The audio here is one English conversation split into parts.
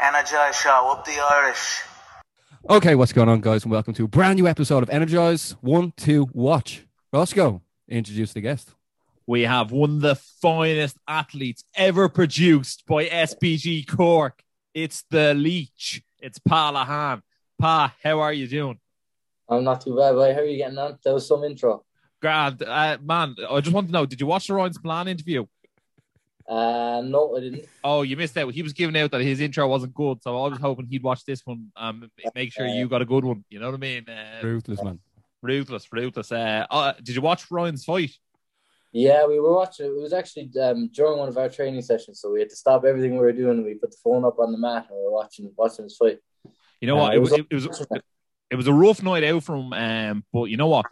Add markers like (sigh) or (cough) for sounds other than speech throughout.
Energize Show, up the Irish. Okay, what's going on, guys, and welcome to a brand new episode of Energize One to Watch. Roscoe, introduce the guest. We have one of the finest athletes ever produced by SBG Cork. It's the Leech. It's Pa Lahan. Pa, how are you doing? I'm not too bad, boy. How are you getting on? That was some intro. Grand, uh, man. I just want to know: Did you watch the Ryan Spillane interview? Uh, no, I didn't. Oh, you missed out. He was giving out that his intro wasn't good, so I was hoping he'd watch this one. Um, make sure you got a good one. You know what I mean? Uh, Ruthless, man. ruthless, ruthless. Uh, uh, did you watch Ryan's fight? Yeah, we were watching. It was actually um, during one of our training sessions, so we had to stop everything we were doing. We put the phone up on the mat and we were watching watching his fight. You know Uh, what? it It was was- it, was it was a rough night out from. Um, but you know what?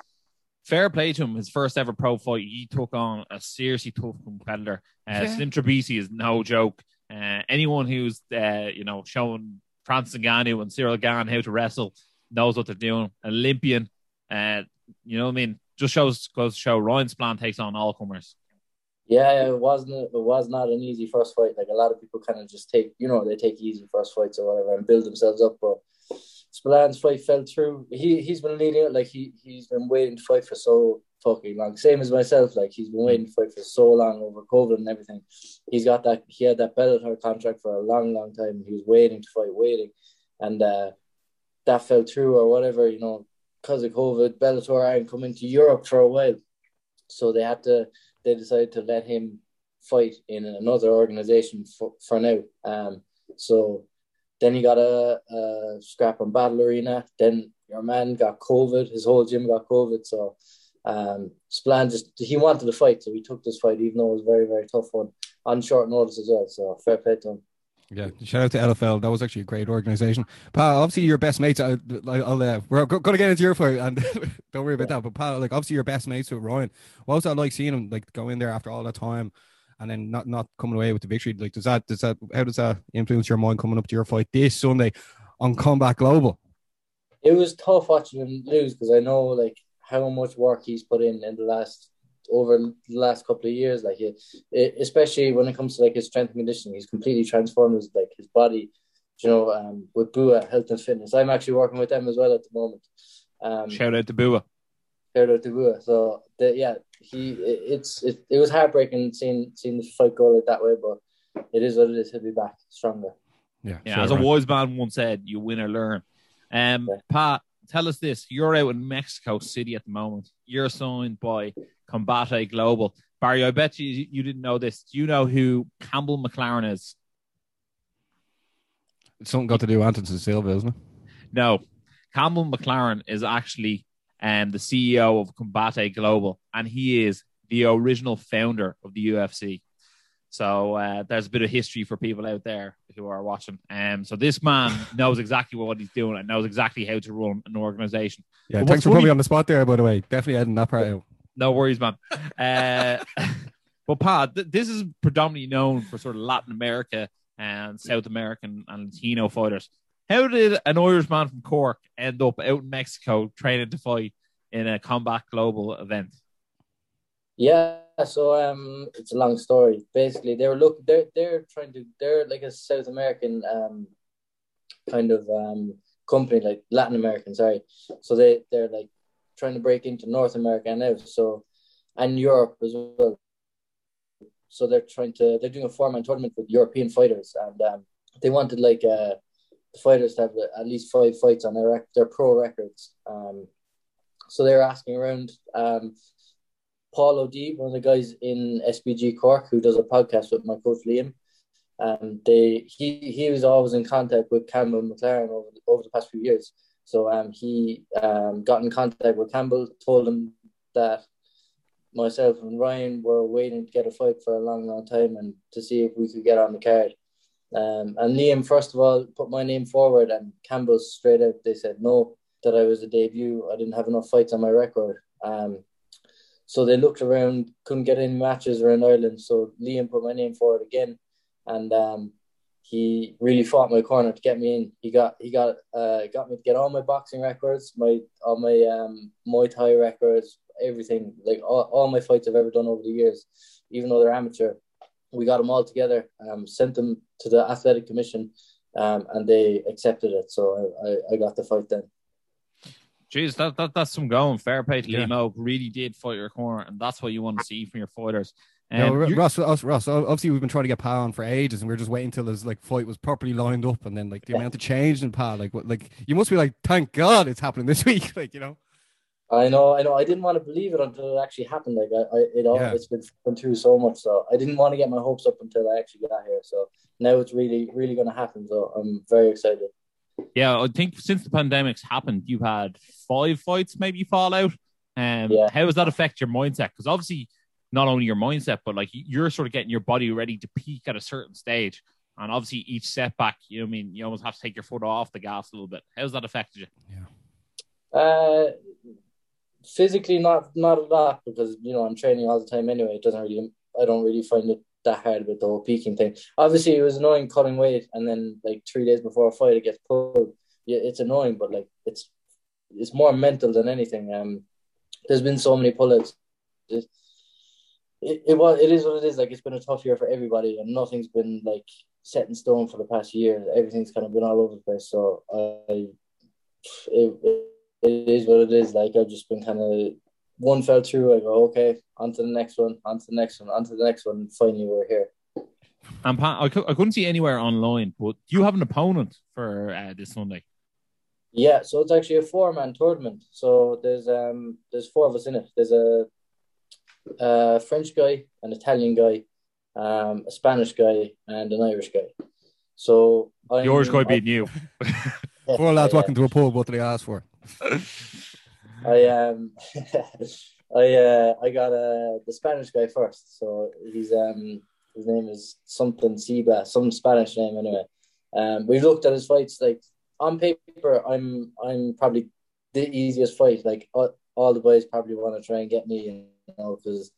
Fair play to him. His first ever pro fight, he took on a seriously tough competitor. Uh, Yeah. Slim Trabelsi is no joke. Uh, anyone who's uh, you know showing Francis Ngannou and Ciryl Gane how to wrestle knows what they're doing. Olympian, uh, you know what I mean. Just shows goes to show Ryan Spillane takes on all comers. Yeah, it wasn't. It was not an easy first fight. Like a lot of people kind of just take, you know, they take easy first fights or whatever and build themselves up. But Spillane's fight fell through. He he's been leading it. Like he he's been waiting to fight for so fucking long. Same as myself. Like he's been waiting to fight for so long over COVID and everything. He's got that. He had that Bellator contract for a long, long time. He was waiting to fight, waiting, and uh, that fell through or whatever. You know, because of COVID, Bellator aren't coming to Europe for a while, so they had to. They decided to let him fight in another organization for, for now. Um, so then he got a, a scrap on Battle Arena. Then your man got COVID. His whole gym got COVID. So um, Spillane just he wanted to fight, so he took this fight, even though it was a very very tough one on short notice as well. So fair play to him. Yeah, shout out to LFL. That was actually a great organization. Pa, obviously your best mates. I, I'll, uh, we're going to get into your fight, and (laughs) don't worry about that. But Pa, like obviously your best mates with Ryan. What was that like seeing him like go in there after all that time, and then not not coming away with the victory? Like, does that does that how does that influence your mind coming up to your fight this Sunday on Combate Global? It was tough watching him lose because I know like how much work he's put in in the last over the last couple of years. Like it, it, especially when it comes to like his strength and conditioning, he's completely transformed his like his body. You know, um, with Bua Health and Fitness, I'm actually working with them as well at the moment. Um, Shout out to Bua. shout out to Bua. So the, yeah, he it, it's it, it was heartbreaking seeing seeing the fight go like that way, but it is what it is. He'll be back stronger. Yeah, Yeah, sure, as a wise man once said, you win or learn. Um, Yeah. Pat, tell us this: you're out in Mexico City at the moment. You're signed by Combate Global. Barry, I bet you you didn't know this. Do you know who Campbell McLaren is? It's something got to do with Anton Silva, isn't it? No, Campbell McLaren is actually um, the CEO of Combate Global, and he is the original founder of the UFC. So uh, there's a bit of history for people out there who are watching. Um, so this man (laughs) knows exactly what he's doing and knows exactly how to run an organization. Yeah, But thanks for putting me on the spot there, by the way. Definitely adding that part out. No worries, man. Uh, (laughs) but Pat, th- this is predominantly known for sort of Latin America and South American and Latino fighters. How did an Irishman from Cork end up out in Mexico training to fight in a Combate Global event? Yeah, so um, it's a long story. Basically, they were look they're they're trying to they're like a South American um kind of um company like Latin American, sorry. So they they're like trying to break into North America now. So and Europe as well. So they're trying to they're doing a four man tournament with European fighters, and um, they wanted like uh the fighters have at least five fights on their their pro records. Um, so they were asking around. Um, Paul O'D, one of the guys in SBG Cork, who does a podcast with my coach Liam. Um, they he he was always in contact with Campbell McLaren over the, over the past few years. So um, he um, got in contact with Campbell, told him that myself and Ryan were waiting to get a fight for a long, long time, and to see if we could get on the card. Um, and Liam, first of all, put my name forward, and Campbell straight out they said no, that I was a debut. I didn't have enough fights on my record. Um, so they looked around, couldn't get any matches around Ireland. So Liam put my name forward again, and um, he really fought my corner to get me in. He got he got uh, got me to get all my boxing records, my all my um, Muay Thai records, everything like all, all my fights I've ever done over the years, even though they're amateur. We got them all together, um, sent them to the athletic commission, um, and they accepted it. So I, I, I got the fight then. Jeez, that, that that's some going. Fair play to Yeah. Limo. Really did fight your corner, and that's what you want to see from your fighters. No, Um, Ru- you- Ross, Ross, Ross, obviously we've been trying to get Pa on for ages, and we are just waiting until his like fight was properly lined up, and then like the Yeah. amount of change in Pa, like what, like you must be like, thank God it's happening this (laughs) week, like you know. I know, I know. I didn't want to believe it until it actually happened. Like I, I it all Yeah. it's been going through so much, so I didn't want to get my hopes up until I actually got here. So now it's really, really going to happen. So I'm very excited. yeah, I think since the pandemic's happened, you've had five fights maybe fall out. Um, Yeah. How does that affect your mindset? Because obviously, not only your mindset, but like you're sort of getting your body ready to peak at a certain stage. And obviously, each setback, you know, what I mean, you almost have to take your foot off the gas a little bit. How's that affected you? Yeah. Uh, physically, not not a lot because you know I'm training all the time anyway. It doesn't really, I don't really find it that hard with the whole peaking thing. Obviously, it was annoying cutting weight, and then like three days before a fight, it gets pulled. Yeah, it's annoying, but like it's it's more mental than anything. Um, there's been so many pullouts. It, it, it was it is what it is. Like it's been a tough year for everybody, and nothing's been like set in stone for the past year. Everything's kind of been all over the place. So I, it, it, it is what it is. Like I've just been kind of one fell through. I go okay, on to the next one, on to the next one, on to the next one. And finally, we're here. And Pat, I, cou- I couldn't see anywhere online, but do you have an opponent for uh, this Sunday? Yeah, so it's actually a four man tournament. So there's um there's four of us in it. There's a, a French guy, an Italian guy, um, a Spanish guy, and an Irish guy. So I'm, Yours going to be new. (laughs) Four lads I, walking to a pub, what do they ask for? I um (laughs) I uh I got uh the Spanish guy first. So he's um his name is something Siba, some Spanish name anyway. Um we looked at his fights like on paper I'm I'm probably the easiest fight. Like all, all the boys probably want to try and get me, you know, because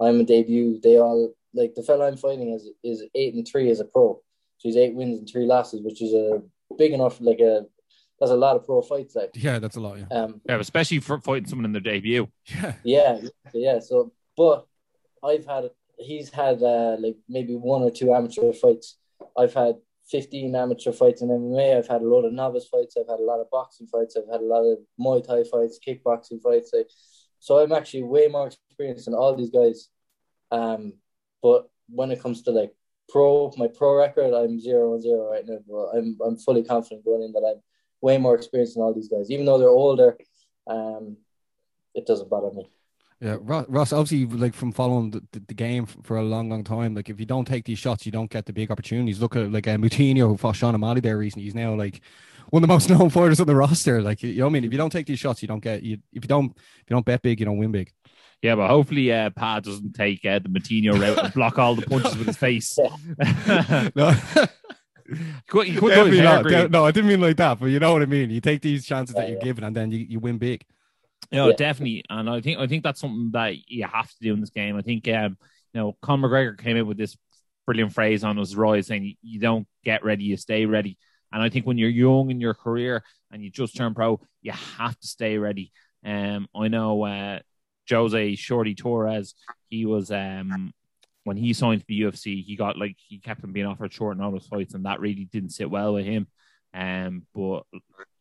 I'm a debut. They all like the fella I'm fighting is is eight and three as a pro. So he's eight wins and three losses, which is a big enough like a that's a lot of pro fights like Yeah, that's a lot. Yeah, um Yeah, especially for fighting someone in their debut. yeah, yeah, yeah. So, but I've had he's had uh, like maybe one or two amateur fights. I've had fifteen amateur fights in MMA. I've had a lot of novice fights. I've had a lot of boxing fights. I've had a lot of Muay Thai fights, kickboxing fights. Like, so I'm actually way more experienced than all these guys. Um, but when it comes to like pro, my pro record, I'm zero and zero right now. But I'm I'm fully confident going in that I'm way more experience than all these guys, even though they're older. Um, it doesn't bother me. yeah. Ross, Ross obviously, like from following the, the, the game for a long, long time, like if you don't take these shots, you don't get the big opportunities. Look at like uh, Moutinho who fought Sean O'Malley there recently. He's now like one of the (laughs) most known fighters on the roster. Like you know, what I mean, if you don't take these shots, you don't get. You if you don't if you don't bet big, you don't win big. Yeah, but hopefully uh, Pat doesn't take uh, the Moutinho route and block all the punches with his face. (laughs) No. (laughs) You could, you could Definitely not. De- no, I didn't mean like that, but you know what I mean. You take these chances that you're yeah. given, and then you, you win big. No, Yeah. definitely, and I think I think that's something that you have to do in this game. I think um, you know, Conor McGregor came in with this brilliant phrase on his rise saying, "You don't get ready, you stay ready." And I think when you're young in your career and you just turn pro, you have to stay ready. Um, I know uh, Jose Shorty Torres. He was um when he signed to the UFC, he got like he kept on being offered short notice fights, and that really didn't sit well with him. Um, but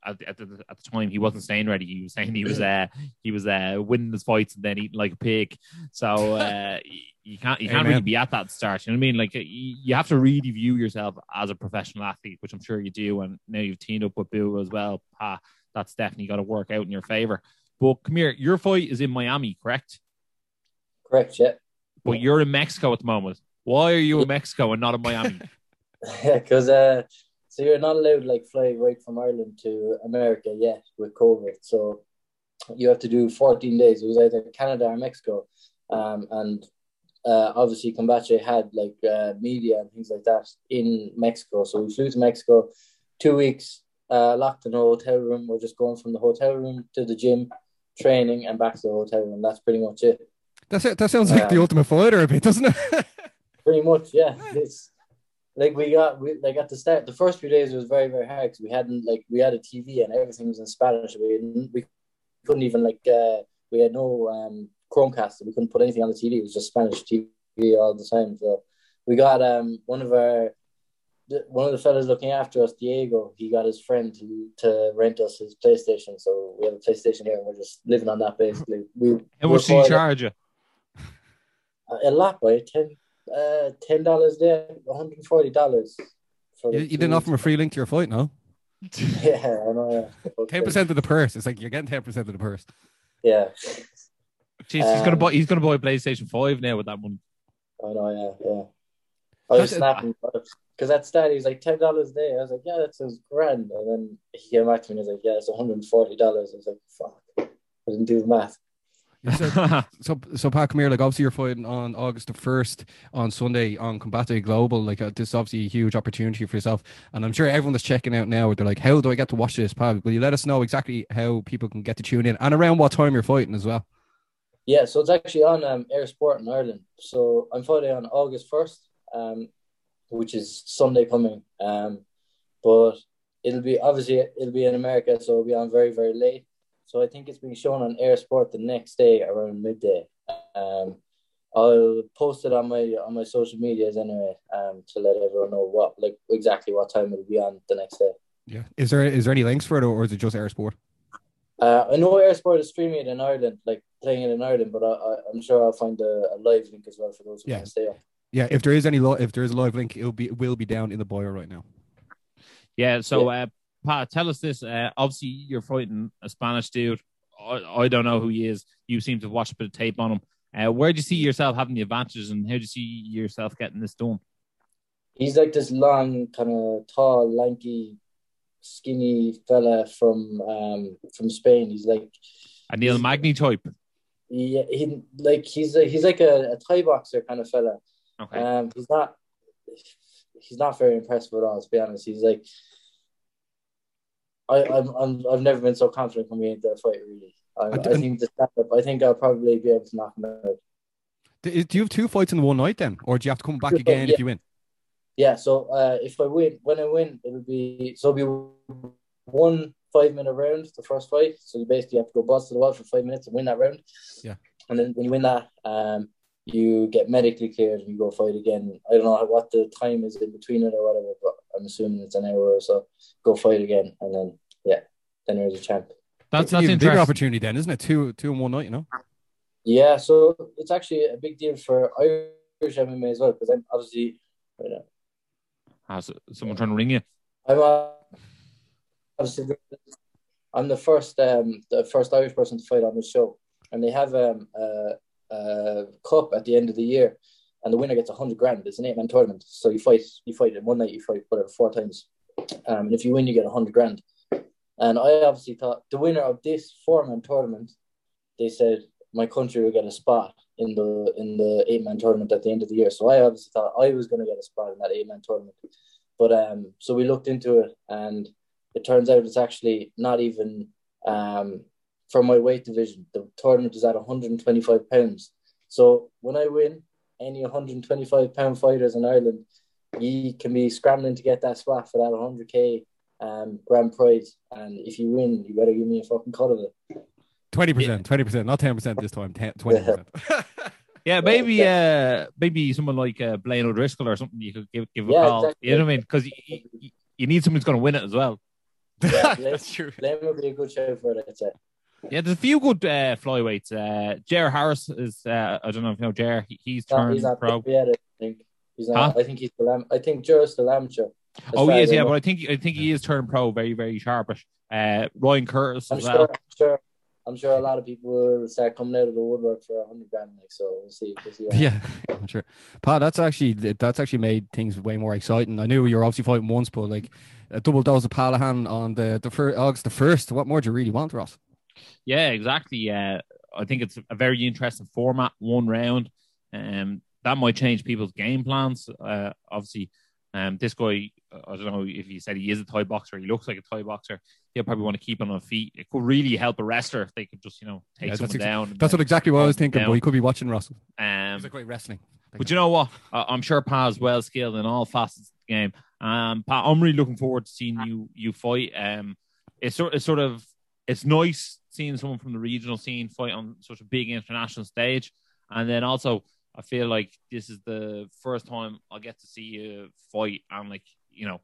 at, at, the, at the time, he wasn't staying ready. He was saying he was uh he was uh winning his fights and then eating like a pig. So uh, (laughs) you can't you can't Amen. really be at that start. You know what I mean? Like you, you have to really view yourself as a professional athlete, which I'm sure you do. And now you've teamed up with Boo as well. Pa, that's definitely got to work out in your favor. But come here, your fight is in Miami, correct? Correct, yeah. But you're in Mexico at the moment. Why are you in Mexico and not in Miami? (laughs) because uh, so you're not allowed like fly right from Ireland to America yet with COVID. So you have to do 14 days. It was either Canada or Mexico, um, and uh, obviously Combate had like uh, media and things like that in Mexico. So we flew to Mexico, two weeks, uh, locked in a hotel room. We're just going from the hotel room to the gym, training, and back to the hotel room. That's pretty much it. That's it. That sounds like the ultimate fighter a bit, doesn't it? (laughs) Pretty much, yeah. It's like we got we like at the start. The first few days it was very very hard because we hadn't like we had a TV and everything was in Spanish. We we couldn't even like uh, we had no um Chromecast. So we couldn't put anything on the TV. It was just Spanish TV all the time. So we got um one of our one of the fellas looking after us, Diego, he got his friend to, to rent us his PlayStation. So we have a PlayStation here, and we're just living on that basically. We How much do you charge you? A lot by ten uh ten dollars there, one hundred and forty dollars. You, you didn't offer him a free link to your flight, no? (laughs) Yeah, I know. Yeah. (laughs) Ten percent of the purse. It's like you're getting ten percent of the purse. Yeah, Jeez, he's gonna Um, buy. He's gonna buy a PlayStation Five now with that money. I know. Yeah, yeah. I was That's- snapping because at start he's like ten dollars a day. I was like, yeah, that sounds grand. And then he came back to me and he's like, yeah, it's one hundred and forty dollars. I was like, fuck, I didn't do the math. You said- (laughs) so, so Pat, come here. Like, obviously, you're fighting on August the first on Sunday on Combate Global. Like, uh, this is obviously a huge opportunity for yourself, and I'm sure everyone that's checking out now, they're like, "How do I get to watch this?" Pat, will you let us know exactly how people can get to tune in and around what time you're fighting as well? Yeah, so it's actually on um, eir Sport in Ireland. So I'm fighting on August first, um, which is Sunday coming. Um, but it'll be obviously it'll be in America, so it'll be on very very late. So I think it's being shown on eir Sport the next day around midday. Um, I'll post it on my on my social medias anyway, um, to let everyone know what like exactly what time it'll be on the next day. Yeah. Is there is there any links for it, or is it just eir Sport? Uh, I know eir Sport is streaming it in Ireland, like playing it in Ireland, but I, I, I'm sure I'll find a, a live link as well for those who Yeah. want to stay up. Yeah. If there is any, li- if there is a live link, it'll be it will be down in the bio right now. Yeah. So, uh, Pat, tell us this. Uh, obviously, you're fighting a Spanish dude. I, I don't know who he is. You seem to have watched a bit of tape on him. Uh, where do you see yourself having the advantages, and how do you see yourself getting this done? He's like this long, kind of tall, lanky, skinny fella from um from Spain. He's like A Neil Magny type. he, he like he's a, he's like a, a Thai boxer kind of fella. Okay. Um, he's not he's not very impressive at all. To be honest, he's like I I'm, I'm I've never been so confident coming into a fight. Really, I, I I, think the stand up. I think I'll probably be able to knock him out. Do, do you have two fights in one night then, or do you have to come back again fights, if you win? Yeah, so uh, if I win, when I win, it'll be so it'll be one five minute round, the first fight. So you basically have to go bust to the wall for five minutes and win that round. Yeah. And then when you win that, um, you get medically cleared and you go fight again. I don't know what the time is in between it or whatever, but I'm assuming it's an hour or so. Go fight again, and then yeah, then you're the champ. That's It's an that's even bigger opportunity then, isn't it? Two two in one night, you know. Yeah, so it's actually a big deal for Irish MMA as well because I'm obviously. Wait, uh, Ah, so- someone trying to ring you. I'm uh, obviously the- I'm the first um the first Irish person to fight on the show, and they have um a, a cup at the end of the year, and the winner gets a hundred grand. It's an eight man tournament, so you fight you fight in one night, you fight whatever four times, um, and if you win, you get a hundred grand. And I obviously thought the winner of this four man tournament, they said my country will get a spot in the in the eight man tournament at the end of the year. So I obviously thought I was going to get a spot in that eight man tournament. But um, so we looked into it, and it turns out it's actually not even um from my weight division. The tournament is at 125 pounds. So when I win, any 125 pound fighters in Ireland, you can be scrambling to get that spot for that 100k um grand prize. And if you win, you better give me a fucking cut of it. Twenty percent, twenty percent, not ten percent this time. (laughs) 20 percent. (laughs) Yeah, maybe uh maybe someone like uh, Blaine O'Driscoll or something you could give give a Yeah, call. exactly. You know what I mean? Because you, you, you need someone who's going to win it as well. Yeah, (laughs) That's true. Blaine would be a good show for it, I'd say. Yeah, there's a few good uh, flyweights. Uh, Jer Harris is uh, I don't know if you know Jer. He, he's No, turned pro. yet, I think. He's not. Huh? I think he's the lam- I think Joe's still amateur. Oh, he is. Yeah, know. but I think I think he is turned pro very very sharpish. Uh, Ryan Curtis I'm as sure, well. I'm sure. I'm sure a lot of people will start coming out of the woodwork for a hundred grand. Like so, we'll see. We'll see (laughs) Yeah, (laughs) I'm sure. Pat, that's actually that's actually made things way more exciting. I knew you were obviously fighting once, but like a double dose of Palahan on the the first August the first. What more do you really want, Ross? Yeah, exactly. Uh, I think it's a very interesting format, one round. Um, that might change people's game plans. Uh, obviously, um, this guy, I don't know if he said he is a Thai boxer. He looks like a Thai boxer. He'll probably want to keep on on feet. It could really help a wrestler if they could just, you know, take Yeah, that's someone ex- down. That's what exactly what I was thinking. down. But you could be watching Russell. Um, It's a great wrestling. but you know what? I'm sure Pa's well skilled in all facets of the game. Um, Pa, I'm really looking forward to seeing you you fight. Um, it's sort it's sort of it's nice seeing someone from the regional scene fight on such a big international stage, and then also I feel like this is the first time I'll get to see you fight, and like you know,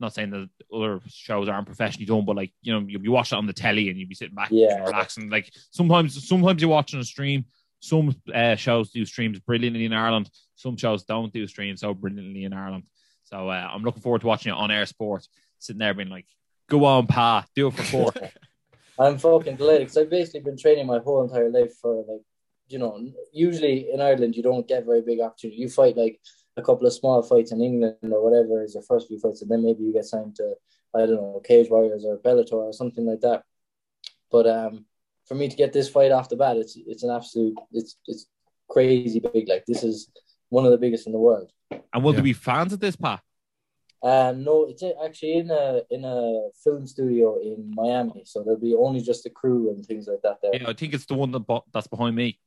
not saying that other shows aren't professionally done, but like you know, you'll be watching it on the telly and you'll be sitting back, Yeah. relaxing. Like sometimes, sometimes you watch on a stream. Some uh, shows do streams brilliantly in Ireland. Some shows don't do streams so brilliantly in Ireland. So uh, I'm looking forward to watching it on eir Sport. Sitting there being like, "Go on, pa, do it for four. (laughs) I'm fucking delighted because I've basically been training my whole entire life for like, you know, usually in Ireland you don't get very big opportunity. You fight like a couple of small fights in England or whatever is your first few fights, and then maybe you get signed to I don't know Cage Warriors or Bellator or something like that. But um, for me to get this fight off the bat, it's it's an absolute it's it's crazy big. Like this is one of the biggest in the world. and will Yeah. there be fans at this, pa? Um, no, it's actually in a in a film studio in Miami, so there'll be only just the crew and things like that there. Yeah, I think it's the one that bo- that's behind me.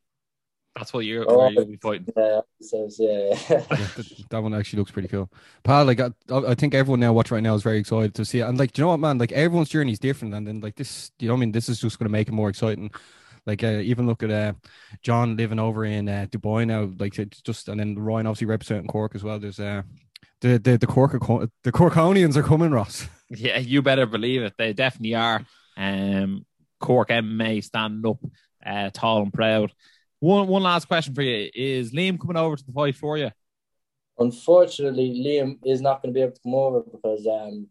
That's what you're Oh. you'll be fighting. Yeah, so yeah, yeah. (laughs) Yeah, that, that one actually looks pretty cool. Pal, like I, I think everyone now watching right now is very excited to see it. And like, do you know what, man? Like everyone's journey is different, and then like this, you know, what I mean, this is just going to make it more exciting. Like uh, even look at uh, John living over in uh, Dubai now. Like it's just, and then Ryan obviously representing Cork as well. There's uh, the the the Cork the Corkonians are coming, Ross. Yeah, you better believe it. They definitely are. Um, Cork MMA standing up, uh, tall and proud. One one last question for you: Is Liam coming over to the fight for you? Unfortunately, Liam is not going to be able to come over because um,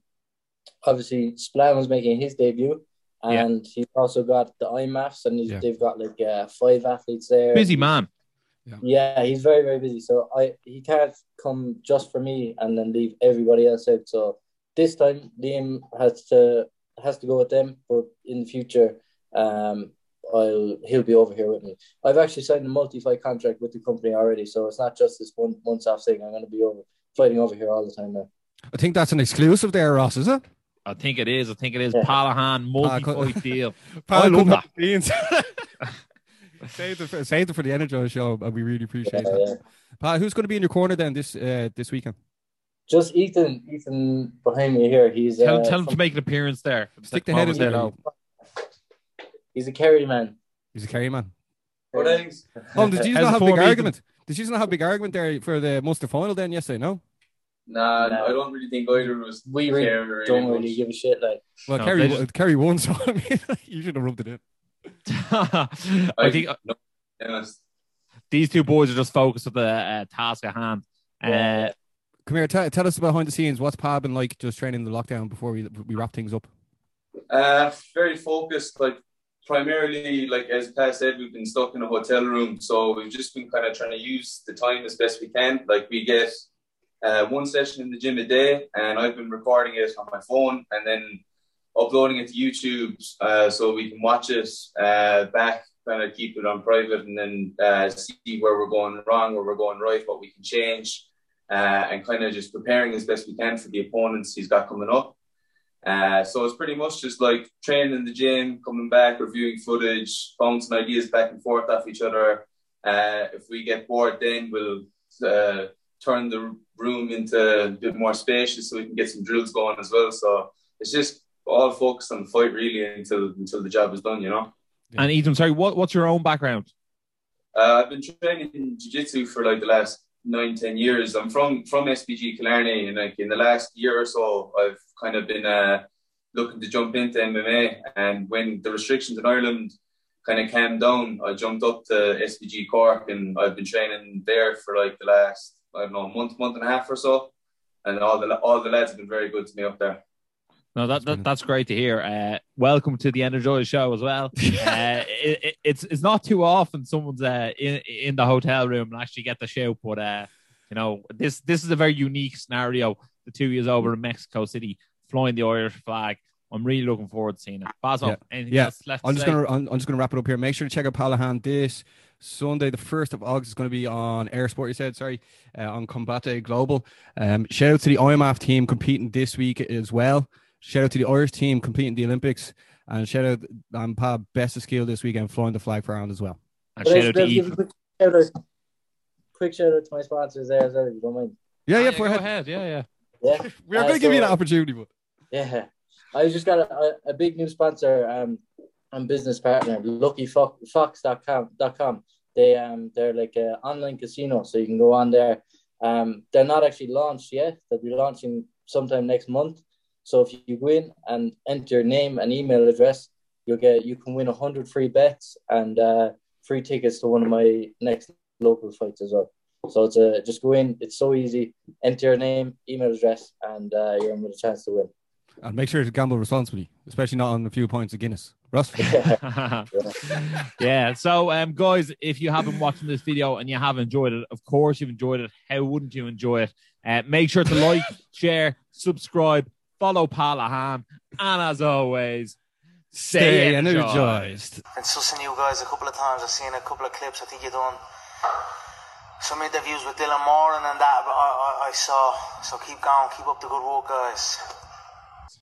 obviously Spillane was making his debut, Yeah. and he's also got the IMMAFs, and he's, Yeah. they've got like uh, five athletes there. Busy man. Yeah, he's very very busy. So I he can't come just for me and then leave everybody else out. So this time Liam has to has to go with them, but in the future, um, I'll he'll be over here with me. I've actually signed a multi-fight contract with the company already, so it's not just this one once off thing. I'm going to be over fighting over here all the time now. I think that's an exclusive there, Ross. Is it? I think it is. I think it is. Yeah. Palahan Ah, multi-fight deal. (laughs) Pal, I love that. (laughs) have beans. Saved it, for, saved it for the Energize show, and we really appreciate Yeah, that. yeah. Pal, who's going to be in your corner then this uh, this weekend? Just Ethan, Ethan behind me here. He's Tell, uh, tell him to make an appearance there. Stick the Come head in there. hello. he's a Kerry man. He's a Kerry man. What eggs? Oh, did you not have a form, big Ethan? argument? Did you not have a big argument there for the Munster final then yesterday? No. Nah, No. I don't really think either of us We really care really don't much. really give a shit. Like Well, No, Kerry, just- Kerry won, so (laughs) I mean, you should have rubbed it in. (laughs) I think uh, no, to these two boys are just focused on the uh, task at hand. Yeah. Uh, Come here, tell tell us behind the scenes. What's Pa been like just training the lockdown before we we wrap things up? Uh, very focused, like primarily, like as Pat said, we've been stuck in a hotel room, so we've just been kind of trying to use the time as best we can. Like we get uh, one session in the gym a day, and I've been recording it on my phone and then uploading it to YouTube, uh, so we can watch it uh, back, kind of keep it on private, and then uh, see where we're going wrong, where we're going right, what we can change. Uh, and kind of just preparing as best we can for the opponents he's got coming up. Uh, so it's pretty much just like training in the gym, coming back, reviewing footage, bouncing ideas back and forth off each other. Uh, if we get bored, then we'll turn the room into a bit more spacious so we can get some drills going as well. So it's just all focused on the fight really until until the job is done, you know. and Ethan, sorry, what, what's your own background? Uh, I've been training in jiu-jitsu for like the last nine, ten years. I'm from from SBG Killarney, and like in the last year or so, I've kind of been uh, looking to jump into MMA. And when the restrictions in Ireland kind of calmed down, I jumped up to SBG Cork, and I've been training there for like the last I don't know month, month and a half or so. And all the all the lads have been very good to me up there. No, that, that that's great to hear. Uh, welcome to the Energize show as well. (laughs) uh, it, it, it's it's not too often someone's uh, in in the hotel room and actually get the shout, but uh, you know this this is a very unique scenario. The two years over in Mexico City, flying the Irish flag. I'm really looking forward to seeing it. Basil, Yeah. anything Yeah. I'm just say? gonna I'm, I'm just gonna wrap it up here. Make sure to check out Palahan this Sunday, the first of August, is going to be on eir Sport. You said sorry uh, on Combate Global. Um, shout out to the IMMAF team competing this week as well. Shout out to the Irish team competing the Olympics, and shout out um, Pa best of skill this weekend flying the flag for Ireland as well. And shout out to let's give a Ethan. quick shout out, quick shout out to my sponsors there as well. If you don't mind. Yeah, yeah, Ah, go go ahead. ahead. Yeah, yeah. Yeah. (laughs) We are Uh, going to give you an opportunity, but Yeah, I just got a, a big new sponsor um, and business partner, LuckyFox.com. They um they're like an online casino, so you can go on there. Um, they're not actually launched yet. They'll be launching sometime next month. So if you go in and enter your name and email address, you'll get you can win hundred free bets and uh, free tickets to one of my next local fights as well. So it's a just go in. It's so easy. Enter your name, email address, and uh, you're in with a chance to win. And make sure to gamble responsibly, especially not on a few points of Guinness. Russ? (laughs) (laughs) yeah. So, um, guys, if you haven't watched this video and you have enjoyed it, of course you've enjoyed it. How wouldn't you enjoy it? Uh, make sure to like, share, subscribe, follow Palahan, and as always, stay, Stay energized. energized. Been sussing you guys a couple of times. I've seen a couple of clips. I think you done some interviews with Dylan Moore, and that. But I, I, I saw. So keep going. Keep up the good work, guys.